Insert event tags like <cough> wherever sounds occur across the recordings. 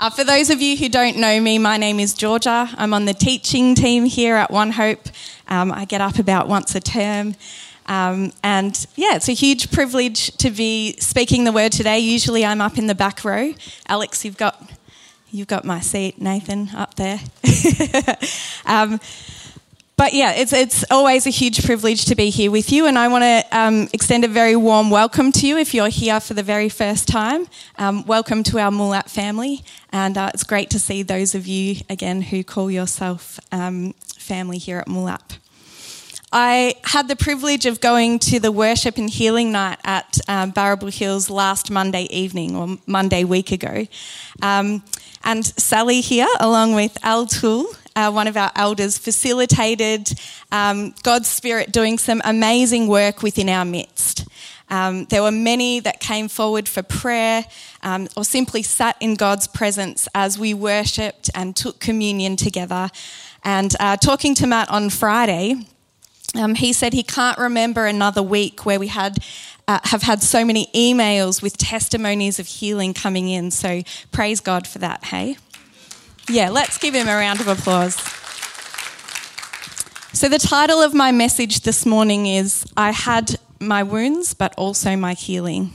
Uh, for those of you who don't know me, my name is Georgia. I'm on the teaching team here at One Hope. Um, I get up about once a term. Um, and yeah, it's a huge privilege to be speaking the word today. Usually I'm up in the back row. Alex, you've got, you've got my seat, Nathan, up there. <laughs> um, but yeah, it's, it's always a huge privilege to be here with you, and I want to um, extend a very warm welcome to you if you're here for the very first time. Um, welcome to our Moolap family, and uh, it's great to see those of you again who call yourself um, family here at Moolap. I had the privilege of going to the worship and healing night at um, Barrabool Hills last Monday evening or Monday week ago. Um, and Sally here, along with Al Tool, uh, one of our elders, facilitated um, God's Spirit doing some amazing work within our midst. Um, there were many that came forward for prayer um, or simply sat in God's presence as we worshipped and took communion together. And uh, talking to Matt on Friday, um, he said he can't remember another week where we had uh, have had so many emails with testimonies of healing coming in. So praise God for that. Hey. Yeah, let's give him a round of applause. So, the title of my message this morning is I Had My Wounds, but also my healing.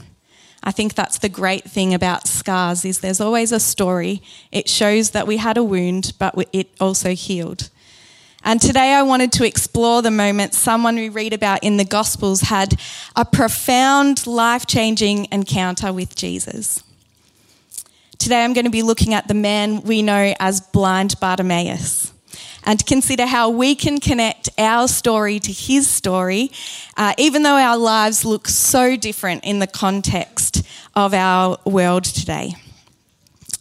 I think that's the great thing about scars is there's always a story. It shows that we had a wound, but it also healed. And today I wanted to explore the moment someone we read about in the Gospels had a profound, life changing encounter with Jesus. Today I'm going to be looking at the man we know as blind Bartimaeus and consider how we can connect our story to his story, uh, even though our lives look so different in the context of our world today.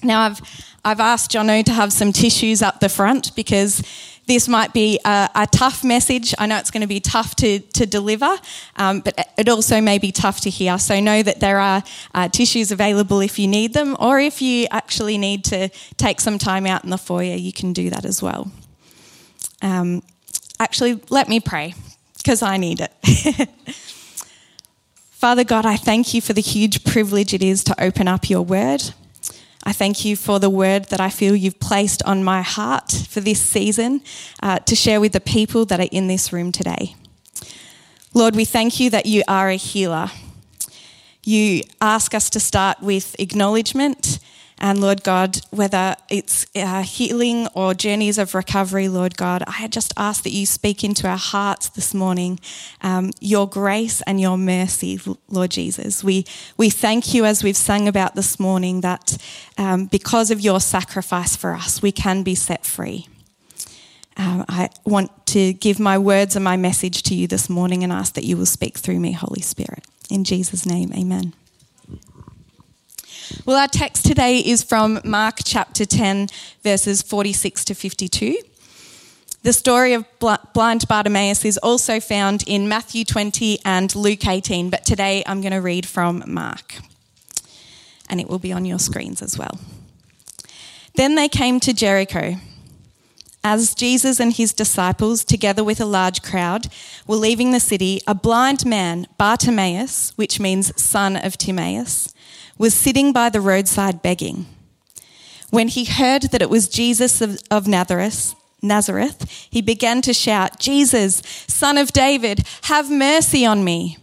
Now, I've, I've asked Jono to have some tissues up the front because this might be a, a, tough message. I know it's going to be tough to, to deliver, um, but it also may be tough to hear. So know that there are uh, tissues available if you need them, or if you actually need to take some time out in the foyer, you can do that as well. Um, actually, let me pray because I need it. <laughs> Father God, I thank you for the huge privilege it is to open up your word. I thank you for the word that I feel you've placed on my heart for this season uh, to share with the people that are in this room today. Lord, we thank you that you are a healer. You ask us to start with acknowledgement and Lord God, whether it's uh, healing or journeys of recovery, Lord God, I just ask that you speak into our hearts this morning um, your grace and your mercy, Lord Jesus. We, we thank you as we've sung about this morning that um, because of your sacrifice for us, we can be set free. Um, I want to give my words and my message to you this morning and ask that you will speak through me, Holy Spirit. In Jesus' name, amen. Well, our text today is from Mark chapter 10, verses 46 to 52. The story of blind Bartimaeus is also found in Matthew 20 and Luke 18, but today I'm going to read from Mark. And it will be on your screens as well. Then they came to Jericho. As Jesus and his disciples, together with a large crowd, were leaving the city, a blind man, Bartimaeus, which means son of Timaeus, was sitting by the roadside begging. When he heard that it was Jesus of, of Nazareth, Nazareth, he began to shout, Jesus, son of David, have mercy on me.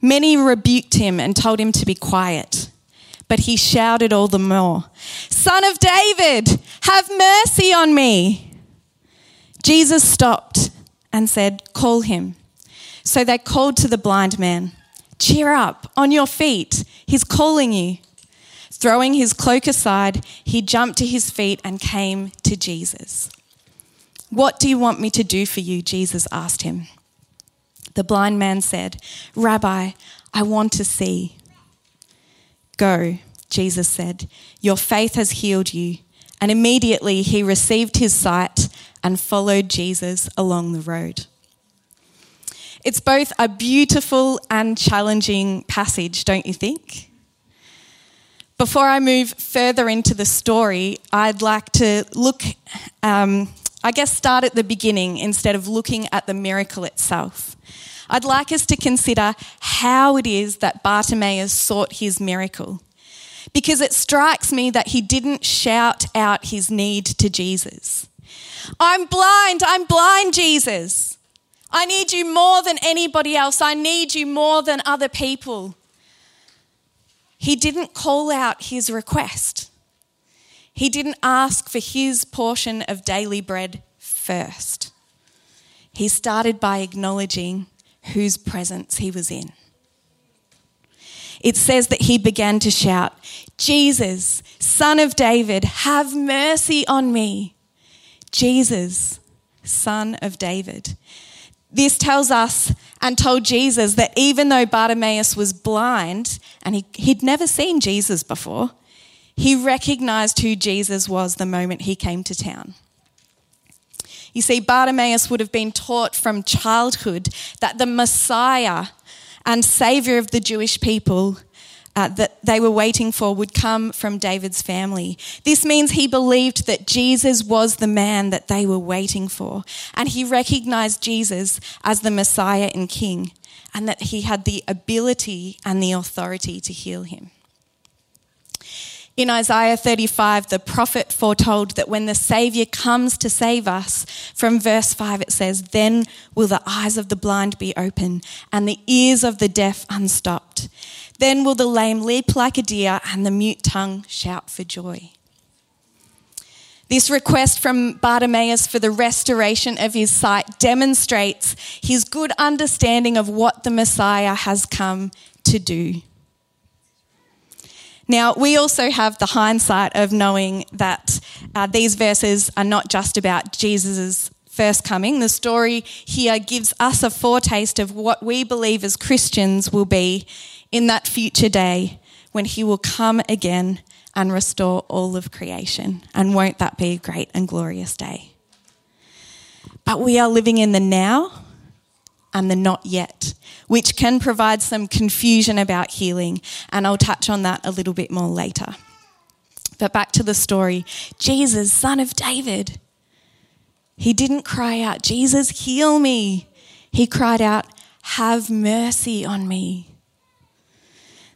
Many rebuked him and told him to be quiet, but he shouted all the more, Son of David, have mercy on me. Jesus stopped and said, Call him. So they called to the blind man. Cheer up, on your feet. He's calling you. Throwing his cloak aside, he jumped to his feet and came to Jesus. What do you want me to do for you? Jesus asked him. The blind man said, Rabbi, I want to see. Go, Jesus said. Your faith has healed you. And immediately he received his sight and followed Jesus along the road. It's both a beautiful and challenging passage, don't you think? Before I move further into the story, I'd like to look, um, I guess, start at the beginning instead of looking at the miracle itself. I'd like us to consider how it is that Bartimaeus sought his miracle. because it strikes me that he didn't shout out his need to Jesus. I'm blind, I'm blind, Jesus. I need you more than anybody else. I need you more than other people. He didn't call out his request. He didn't ask for his portion of daily bread first. He started by acknowledging whose presence he was in. It says that he began to shout, Jesus, son of David, have mercy on me. Jesus, son of David. This tells us and told Jesus that even though Bartimaeus was blind and he, he'd never seen Jesus before, he recognized who Jesus was the moment he came to town. You see, Bartimaeus would have been taught from childhood that the Messiah and Savior of the Jewish people uh, that they were waiting for would come from David's family. This means he believed that Jesus was the man that they were waiting for, and he recognized Jesus as the Messiah and King, and that he had the ability and the authority to heal him. In Isaiah 35, the prophet foretold that when the Saviour comes to save us, from verse 5 it says, Then will the eyes of the blind be open and the ears of the deaf unstopped. Then will the lame leap like a deer and the mute tongue shout for joy. This request from Bartimaeus for the restoration of his sight demonstrates his good understanding of what the Messiah has come to do. Now, we also have the hindsight of knowing that uh, these verses are not just about Jesus' first coming. The story here gives us a foretaste of what we believe as Christians will be in that future day when he will come again and restore all of creation. And won't that be a great and glorious day? But we are living in the now and the not yet, which can provide some confusion about healing. And I'll touch on that a little bit more later. But back to the story Jesus, son of David. He didn't cry out, Jesus, heal me. He cried out, Have mercy on me.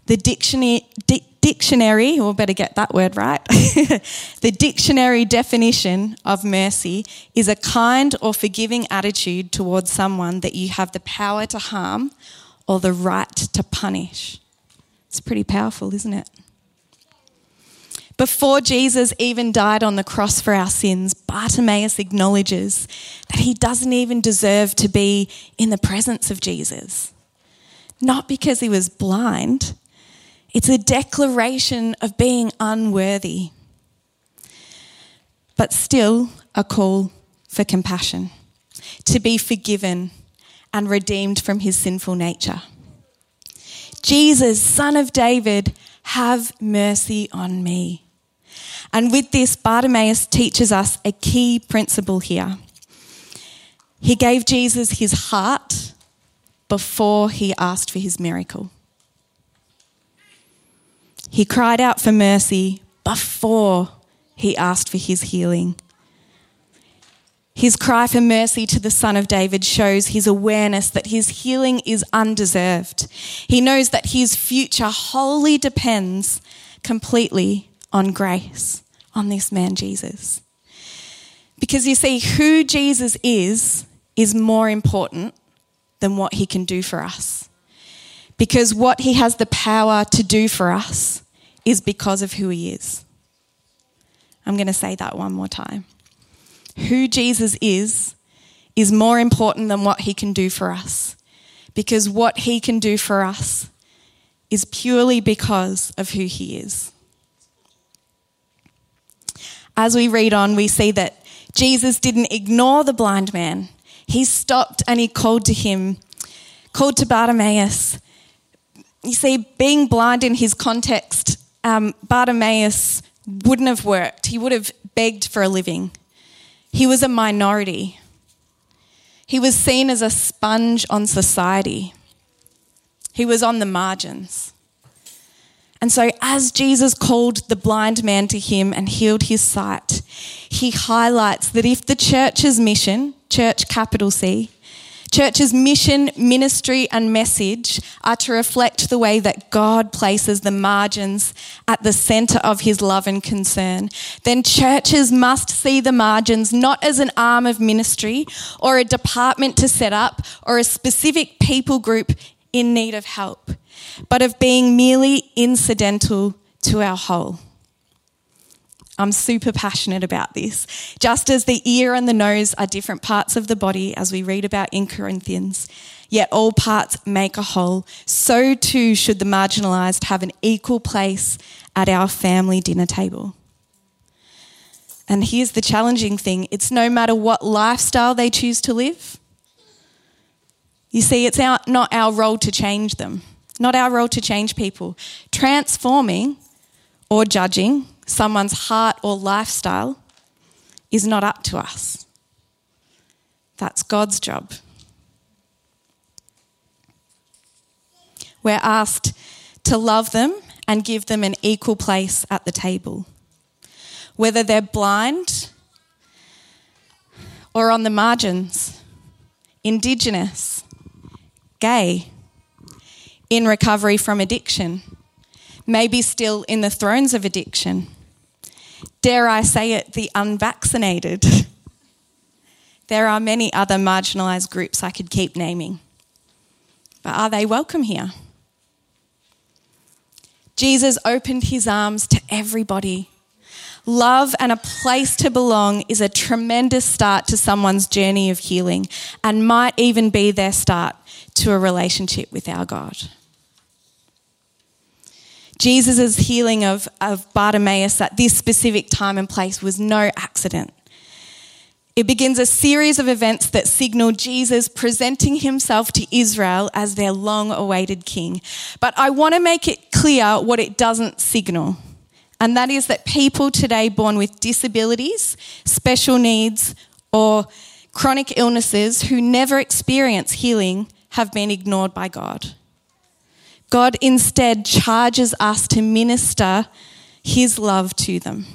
The dictionary, di- dictionary, or better get that word right, <laughs> the dictionary definition of mercy is a kind or forgiving attitude towards someone that you have the power to harm or the right to punish. It's pretty powerful, isn't it? Before Jesus even died on the cross for our sins, Bartimaeus acknowledges that he doesn't even deserve to be in the presence of Jesus. Not because he was blind, it's a declaration of being unworthy, but still a call for compassion, to be forgiven and redeemed from his sinful nature. Jesus, son of David, have mercy on me. And with this, Bartimaeus teaches us a key principle here. He gave Jesus his heart before he asked for his miracle. He cried out for mercy before he asked for his healing. His cry for mercy to the Son of David shows his awareness that his healing is undeserved. He knows that his future wholly depends completely on grace, on this man Jesus. Because you see, who Jesus is, is more important than what he can do for us. Because what he has the power to do for us is because of who he is. I'm going to say that one more time. Who Jesus is is more important than what he can do for us. Because what he can do for us is purely because of who he is. As we read on, we see that Jesus didn't ignore the blind man. He stopped and he called to him, called to Bartimaeus. You see, being blind in his context um, Bartimaeus wouldn't have worked. He would have begged for a living. He was a minority. He was seen as a sponge on society. He was on the margins. And so, as Jesus called the blind man to him and healed his sight, he highlights that if the church's mission, church capital C, Church's mission, ministry, and message are to reflect the way that God places the margins at the centre of his love and concern. Then churches must see the margins not as an arm of ministry or a department to set up or a specific people group in need of help, but of being merely incidental to our whole. I'm super passionate about this. Just as the ear and the nose are different parts of the body, as we read about in Corinthians, yet all parts make a whole, so too should the marginalised have an equal place at our family dinner table. And here's the challenging thing it's no matter what lifestyle they choose to live. You see, it's our, not our role to change them, not our role to change people. Transforming or judging someone's heart or lifestyle is not up to us. That's God's job. We're asked to love them and give them an equal place at the table. Whether they're blind or on the margins, Indigenous, gay, in recovery from addiction maybe still in the thrones of addiction. Dare I say it, the unvaccinated. <laughs> There are many other marginalised groups I could keep naming. But are they welcome here? Jesus opened his arms to everybody. Love and a place to belong is a tremendous start to someone's journey of healing and might even be their start to a relationship with our God. Jesus' healing of, of Bartimaeus at this specific time and place was no accident. It begins a series of events that signal Jesus presenting himself to Israel as their long awaited king. But I want to make it clear what it doesn't signal. And that is that people today born with disabilities, special needs, or chronic illnesses who never experience healing have been ignored by God. God instead charges us to minister his love to them.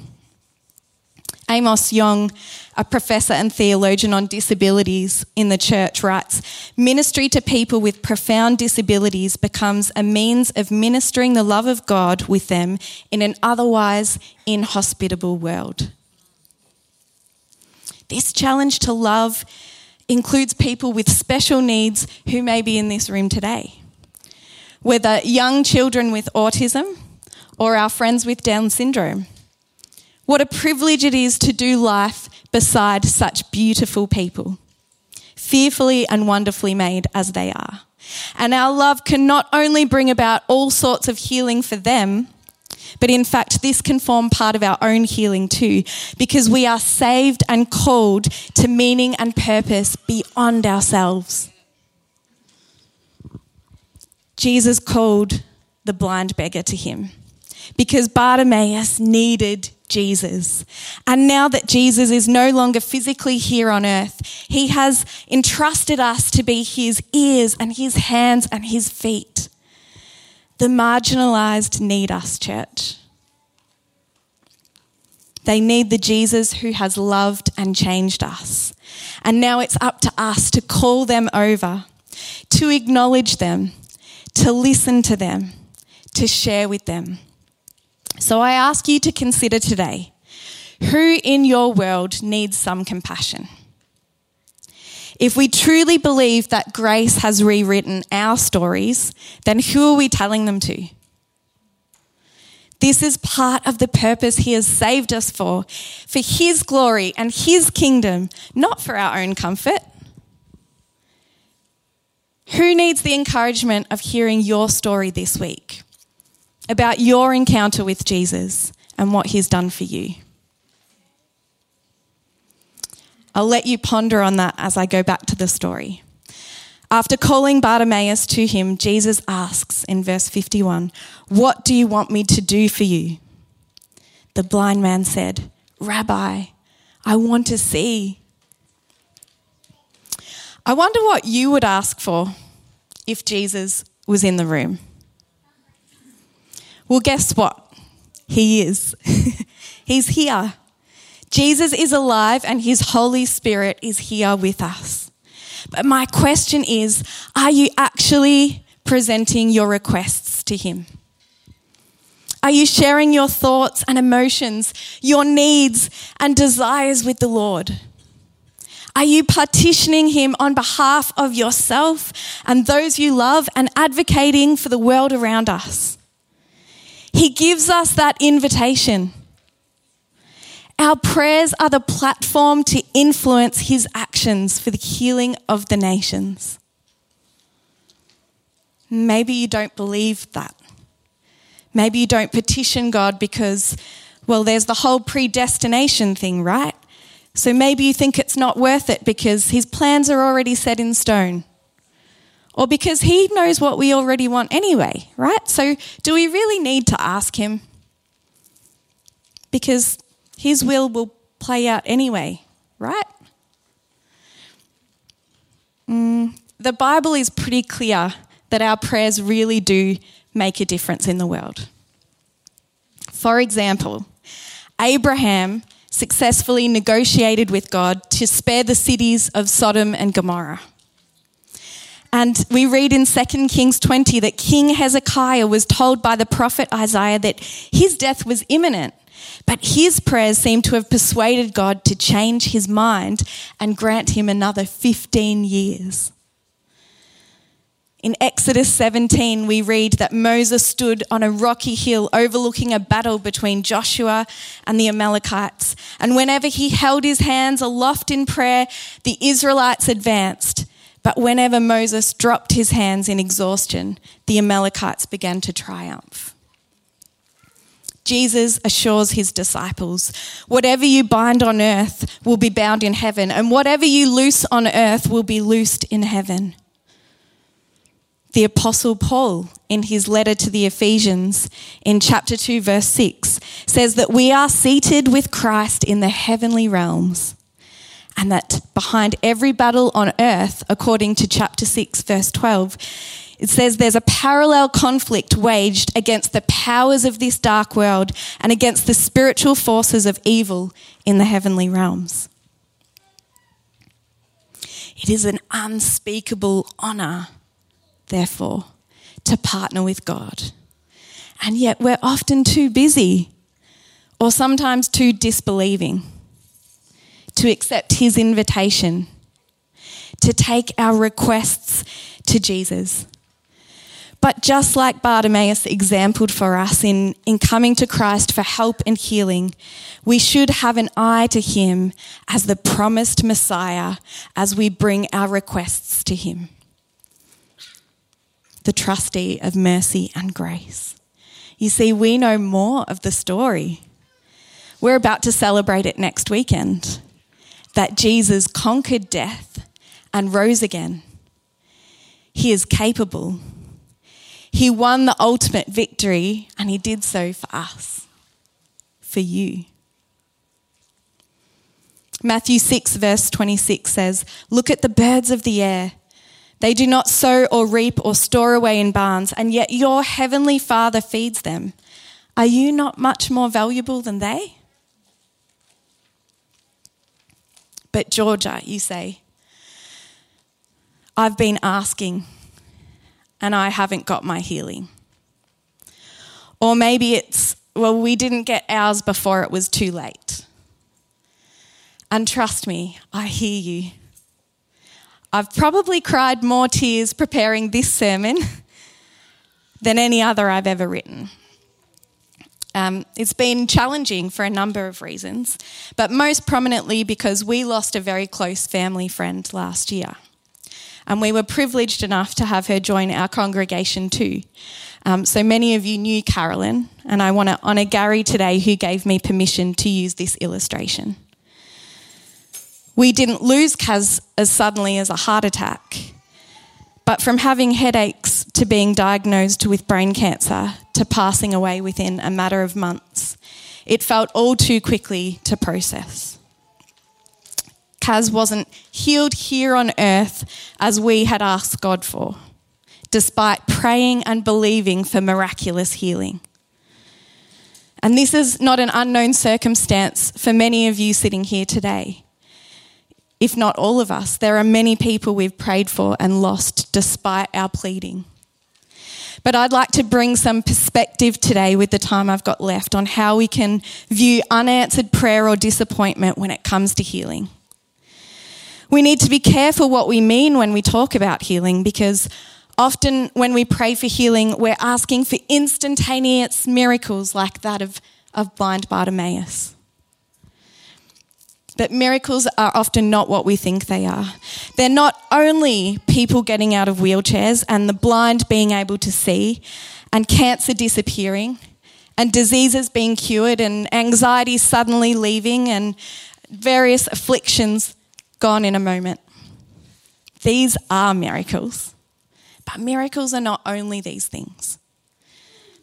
Amos Yong, a professor and theologian on disabilities in the church, writes Ministry to people with profound disabilities becomes a means of ministering the love of God with them in an otherwise inhospitable world. This challenge to love includes people with special needs who may be in this room today whether young children with autism or our friends with Down syndrome. What a privilege it is to do life beside such beautiful people, fearfully and wonderfully made as they are. And our love can not only bring about all sorts of healing for them, but in fact, this can form part of our own healing too, because we are saved and called to meaning and purpose beyond ourselves. Jesus called the blind beggar to him because Bartimaeus needed Jesus. And now that Jesus is no longer physically here on earth, he has entrusted us to be his ears and his hands and his feet. The marginalized need us, church. They need the Jesus who has loved and changed us. And now it's up to us to call them over, to acknowledge them, to listen to them, to share with them. So I ask you to consider today who in your world needs some compassion? If we truly believe that grace has rewritten our stories, then who are we telling them to? This is part of the purpose He has saved us for, for His glory and His kingdom, not for our own comfort. Who needs the encouragement of hearing your story this week about your encounter with Jesus and what he's done for you? I'll let you ponder on that as I go back to the story. After calling Bartimaeus to him, Jesus asks in verse 51, What do you want me to do for you? The blind man said, Rabbi, I want to see. I wonder what you would ask for if Jesus was in the room. Well, guess what? He is. <laughs> He's here. Jesus is alive and his Holy Spirit is here with us. But my question is are you actually presenting your requests to Him? Are you sharing your thoughts and emotions, your needs and desires with the Lord? Are you partitioning Him on behalf of yourself and those you love and advocating for the world around us? He gives us that invitation. Our prayers are the platform to influence His actions for the healing of the nations. Maybe you don't believe that. Maybe you don't petition God because, well, there's the whole predestination thing, right? So maybe you think it's not worth it because his plans are already set in stone. Or because he knows what we already want anyway, right? So do we really need to ask him? Because his will will play out anyway, right? Mm, the Bible is pretty clear that our prayers really do make a difference in the world. For example, Abraham successfully negotiated with God to spare the cities of Sodom and Gomorrah. And we read in 2 Kings 20 that King Hezekiah was told by the prophet Isaiah that his death was imminent. But his prayers seem to have persuaded God to change his mind and grant him another 15 years. In Exodus 17, we read that Moses stood on a rocky hill overlooking a battle between Joshua and the Amalekites. And whenever he held his hands aloft in prayer, the Israelites advanced. But whenever Moses dropped his hands in exhaustion, the Amalekites began to triumph. Jesus assures his disciples whatever you bind on earth will be bound in heaven, and whatever you loose on earth will be loosed in heaven. The Apostle Paul, in his letter to the Ephesians, in chapter 2, verse 6, says that we are seated with Christ in the heavenly realms, and that behind every battle on earth, according to chapter 6, verse 12, it says there's a parallel conflict waged against the powers of this dark world and against the spiritual forces of evil in the heavenly realms. It is an unspeakable honour therefore, to partner with God. And yet we're often too busy or sometimes too disbelieving to accept his invitation, to take our requests to Jesus. But just like Bartimaeus exampled for us in, in coming to Christ for help and healing, we should have an eye to him as the promised Messiah as we bring our requests to him the trustee of mercy and grace. You see, we know more of the story. We're about to celebrate it next weekend that Jesus conquered death and rose again. He is capable. He won the ultimate victory, and He did so for us, for you. Matthew 6, verse 26 says, Look at the birds of the air. They do not sow or reap or store away in barns, and yet your heavenly Father feeds them. Are you not much more valuable than they? But Georgia, you say, I've been asking and I haven't got my healing. Or maybe it's, well, we didn't get ours before it was too late. And trust me, I hear you. I've probably cried more tears preparing this sermon <laughs> than any other I've ever written. Um, it's been challenging for a number of reasons, but most prominently because we lost a very close family friend last year. And we were privileged enough to have her join our congregation too. Um, so many of you knew Carolyn, and I want to honour Gary today who gave me permission to use this illustration. We didn't lose Kaz as suddenly as a heart attack. But from having headaches to being diagnosed with brain cancer to passing away within a matter of months, it felt all too quickly to process. Kaz wasn't healed here on earth as we had asked God for, despite praying and believing for miraculous healing. And this is not an unknown circumstance for many of you sitting here today. If not all of us, there are many people we've prayed for and lost despite our pleading. But I'd like to bring some perspective today with the time I've got left on how we can view unanswered prayer or disappointment when it comes to healing. We need to be careful what we mean when we talk about healing because often when we pray for healing, we're asking for instantaneous miracles like that of, of blind Bartimaeus. But miracles are often not what we think they are. They're not only people getting out of wheelchairs and the blind being able to see, and cancer disappearing, and diseases being cured, and anxiety suddenly leaving, and various afflictions gone in a moment. These are miracles. But miracles are not only these things.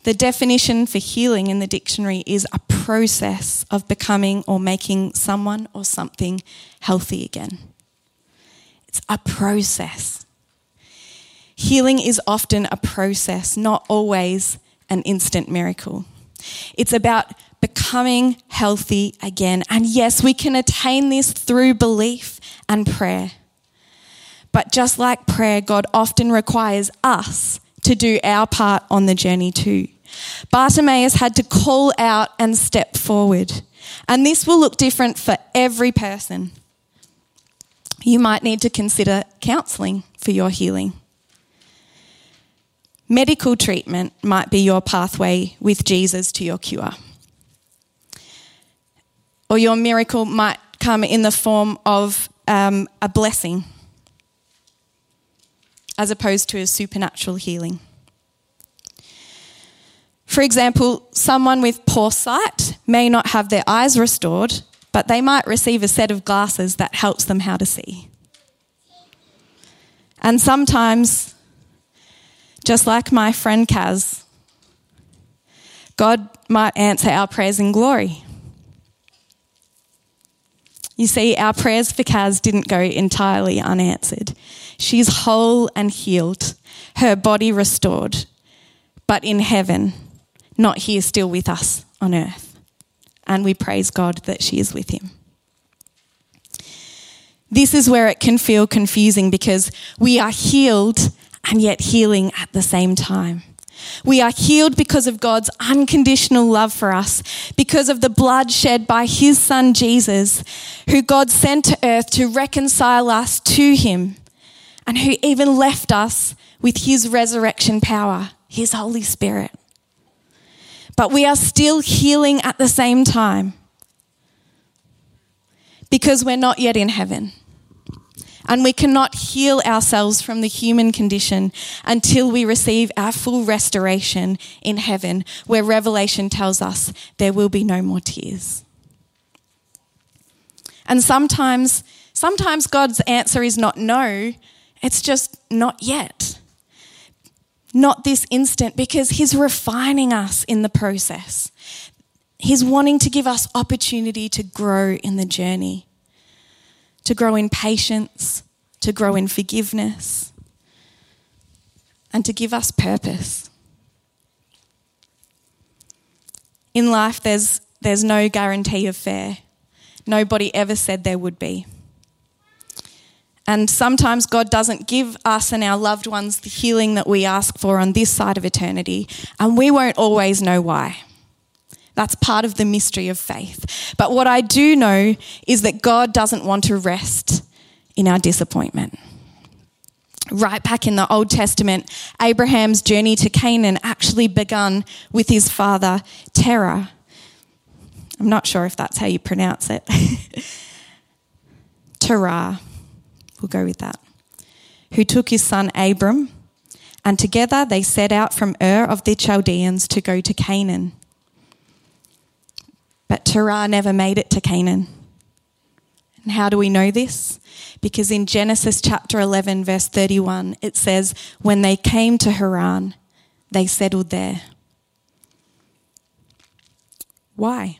The definition for healing in the dictionary is a process of becoming or making someone or something healthy again. It's a process. Healing is often a process, not always an instant miracle. It's about becoming healthy again. And yes, we can attain this through belief and prayer. But just like prayer, God often requires us to do our part on the journey too. Bartimaeus had to call out and step forward. And this will look different for every person. You might need to consider counselling for your healing. Medical treatment might be your pathway with Jesus to your cure. Or your miracle might come in the form of um, a blessing as opposed to a supernatural healing. For example, someone with poor sight may not have their eyes restored, but they might receive a set of glasses that helps them how to see. And sometimes, just like my friend Kaz, God might answer our prayers in glory. You see, our prayers for Kaz didn't go entirely unanswered. She's whole and healed, her body restored, but in heaven not here still with us on earth. And we praise God that she is with him. This is where it can feel confusing because we are healed and yet healing at the same time. We are healed because of God's unconditional love for us, because of the blood shed by his son Jesus, who God sent to earth to reconcile us to him, and who even left us with his resurrection power, his Holy Spirit but we are still healing at the same time because we're not yet in heaven. And we cannot heal ourselves from the human condition until we receive our full restoration in heaven, where Revelation tells us there will be no more tears. And sometimes, sometimes God's answer is not no, it's just not yet not this instant, because He's refining us in the process. He's wanting to give us opportunity to grow in the journey, to grow in patience, to grow in forgiveness, and to give us purpose. In life, there's, there's no guarantee of fair. Nobody ever said there would be. And sometimes God doesn't give us and our loved ones the healing that we ask for on this side of eternity, and we won't always know why. That's part of the mystery of faith. But what I do know is that God doesn't want to rest in our disappointment. Right back in the Old Testament, Abraham's journey to Canaan actually begun with his father, Terah. I'm not sure if that's how you pronounce it. <laughs> Terah. We'll go with that. Who took his son Abram, and together they set out from Ur of the Chaldeans to go to Canaan. But Terah never made it to Canaan. And how do we know this? Because in Genesis chapter 11, verse 31, it says, When they came to Haran, they settled there. Why?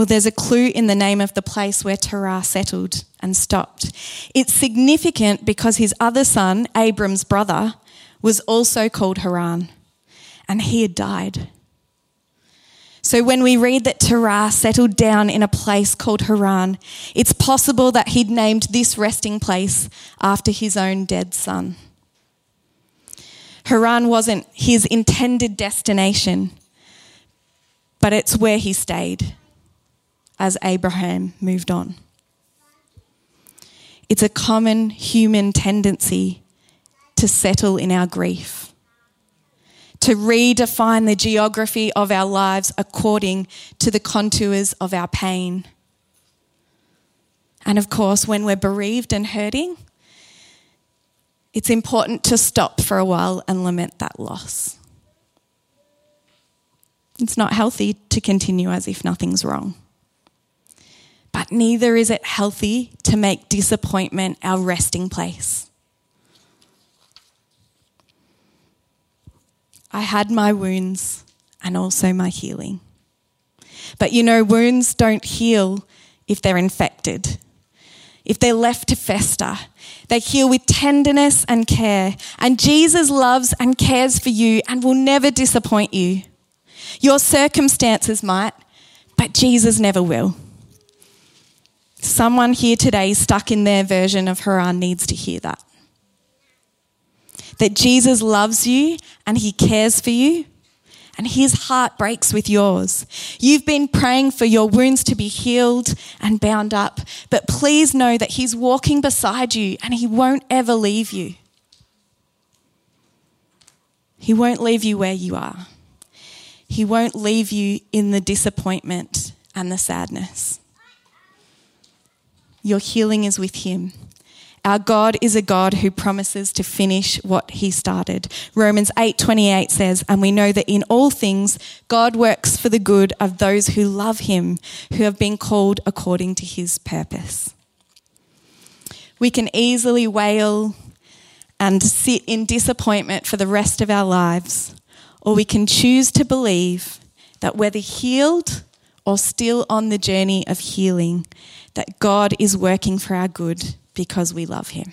Well, there's a clue in the name of the place where Terah settled and stopped. It's significant because his other son, Abram's brother, was also called Haran, and he had died. So when we read that Terah settled down in a place called Haran, it's possible that he'd named this resting place after his own dead son. Haran wasn't his intended destination, but it's where he stayed as Abraham moved on. It's a common human tendency to settle in our grief, to redefine the geography of our lives according to the contours of our pain. And of course, when we're bereaved and hurting, it's important to stop for a while and lament that loss. It's not healthy to continue as if nothing's wrong. Neither is it healthy to make disappointment our resting place. I had my wounds and also my healing. But you know, wounds don't heal if they're infected, if they're left to fester. They heal with tenderness and care. And Jesus loves and cares for you and will never disappoint you. Your circumstances might, but Jesus never will. Someone here today stuck in their version of Haran needs to hear that. That Jesus loves you and he cares for you and his heart breaks with yours. You've been praying for your wounds to be healed and bound up, but please know that he's walking beside you and he won't ever leave you. He won't leave you where you are. He won't leave you in the disappointment and the sadness. Your healing is with Him. Our God is a God who promises to finish what he started. Romans 8:28 says, "And we know that in all things God works for the good of those who love him, who have been called according to his purpose." We can easily wail and sit in disappointment for the rest of our lives, or we can choose to believe that whether healed or still on the journey of healing, that God is working for our good because we love Him.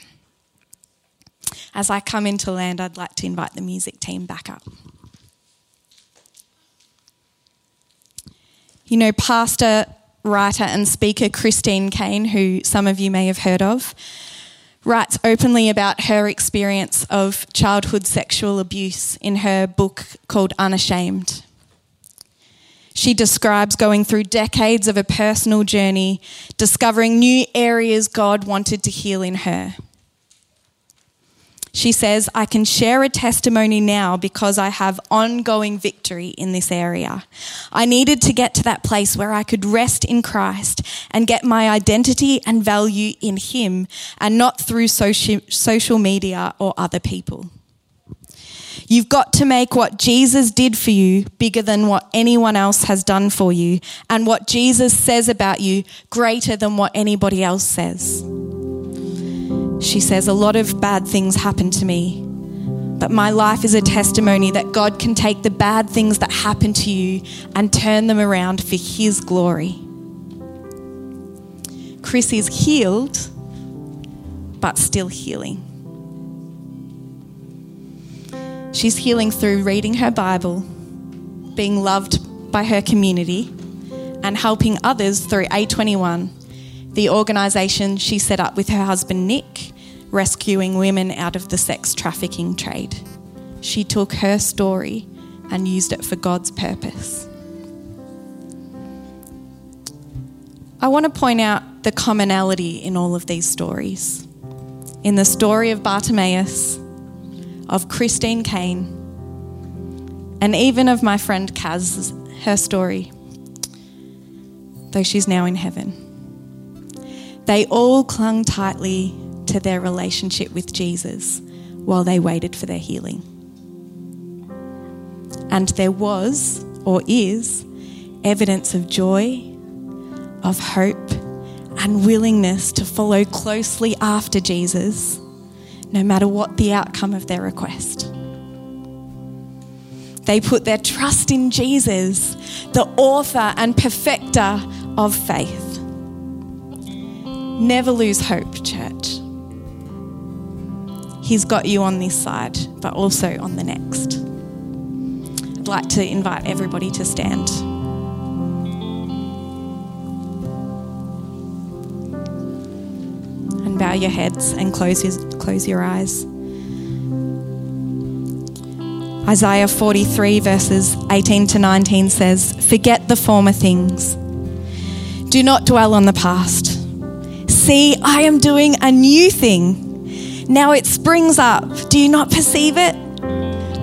As I come into land, I'd like to invite the music team back up. You know, pastor, writer, and speaker Christine Caine, who some of you may have heard of, writes openly about her experience of childhood sexual abuse in her book called Unashamed. She describes going through decades of a personal journey, discovering new areas God wanted to heal in her. She says, I can share a testimony now because I have ongoing victory in this area. I needed to get to that place where I could rest in Christ and get my identity and value in Him and not through social media or other people. You've got to make what Jesus did for you bigger than what anyone else has done for you, and what Jesus says about you greater than what anybody else says. She says, A lot of bad things happened to me, but my life is a testimony that God can take the bad things that happen to you and turn them around for His glory. Chris is healed, but still healing. She's healing through reading her Bible, being loved by her community, and helping others through A21, the organisation she set up with her husband Nick, rescuing women out of the sex trafficking trade. She took her story and used it for God's purpose. I want to point out the commonality in all of these stories. In the story of Bartimaeus, of Christine Caine, and even of my friend Kaz, her story, though she's now in heaven. They all clung tightly to their relationship with Jesus while they waited for their healing. And there was, or is, evidence of joy, of hope, and willingness to follow closely after Jesus no matter what the outcome of their request. They put their trust in Jesus, the author and perfecter of faith. Never lose hope, church. He's got you on this side, but also on the next. I'd like to invite everybody to stand. Bow your heads and close, close your eyes. Isaiah 43, verses 18 to 19 says, Forget the former things. Do not dwell on the past. See, I am doing a new thing. Now it springs up. Do you not perceive it?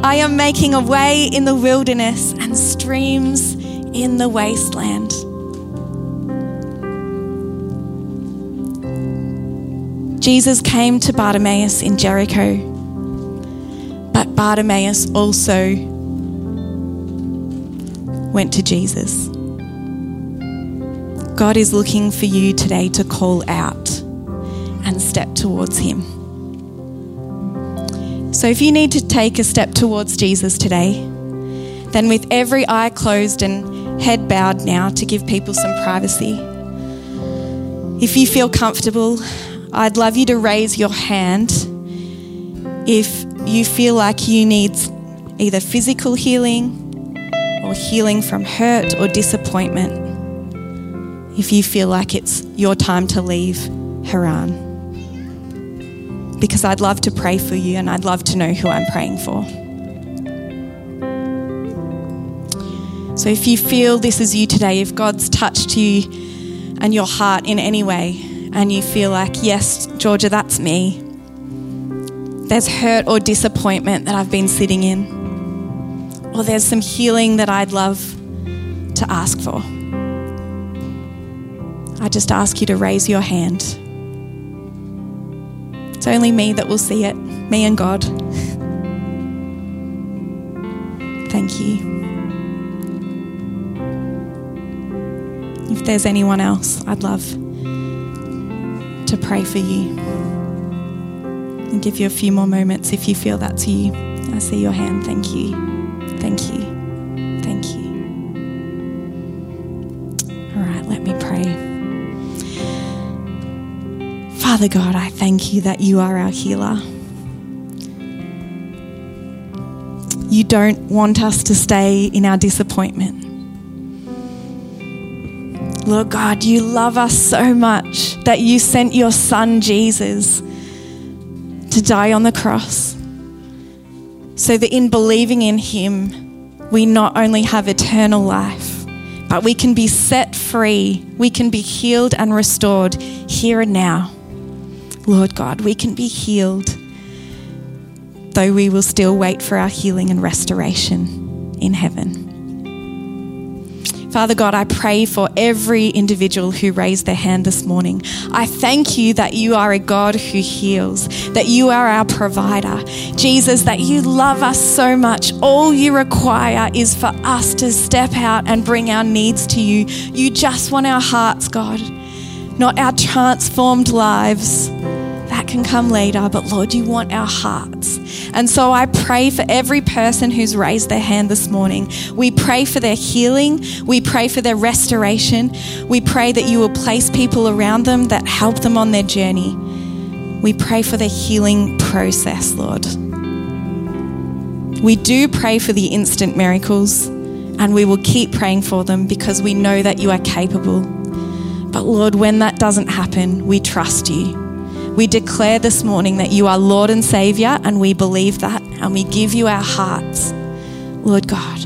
I am making a way in the wilderness and streams in the wasteland. Jesus came to Bartimaeus in Jericho, but Bartimaeus also went to Jesus. God is looking for you today to call out and step towards Him. So, if you need to take a step towards Jesus today, then with every eye closed and head bowed now to give people some privacy, if you feel comfortable, I'd love you to raise your hand if you feel like you need either physical healing or healing from hurt or disappointment. If you feel like it's your time to leave Haran. Because I'd love to pray for you and I'd love to know who I'm praying for. So if you feel this is you today, if God's touched you and your heart in any way, and you feel like, yes, Georgia, that's me. There's hurt or disappointment that I've been sitting in, or there's some healing that I'd love to ask for. I just ask you to raise your hand. It's only me that will see it, me and God. <laughs> Thank you. If there's anyone else, I'd love to pray for you and give you a few more moments if you feel that's you. I see your hand. Thank you. Thank you. Thank you. All right, let me pray. Father God, I thank you that you are our healer. You don't want us to stay in our disappointment. Lord God, you love us so much that you sent your son Jesus to die on the cross so that in believing in him, we not only have eternal life, but we can be set free, we can be healed and restored here and now. Lord God, we can be healed, though we will still wait for our healing and restoration in heaven. Father God, I pray for every individual who raised their hand this morning. I thank you that you are a God who heals, that you are our provider. Jesus, that you love us so much. All you require is for us to step out and bring our needs to you. You just want our hearts, God, not our transformed lives. That can come later, but Lord, you want our hearts. And so I pray for every person who's raised their hand this morning. We pray for their healing. We pray for their restoration. We pray that you will place people around them that help them on their journey. We pray for their healing process, Lord. We do pray for the instant miracles, and we will keep praying for them because we know that you are capable. But Lord, when that doesn't happen, we trust you. We declare this morning that you are Lord and Savior, and we believe that, and we give you our hearts. Lord God,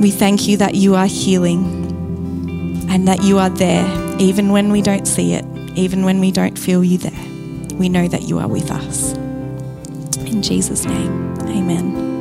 we thank you that you are healing and that you are there, even when we don't see it, even when we don't feel you there. We know that you are with us. In Jesus' name, amen.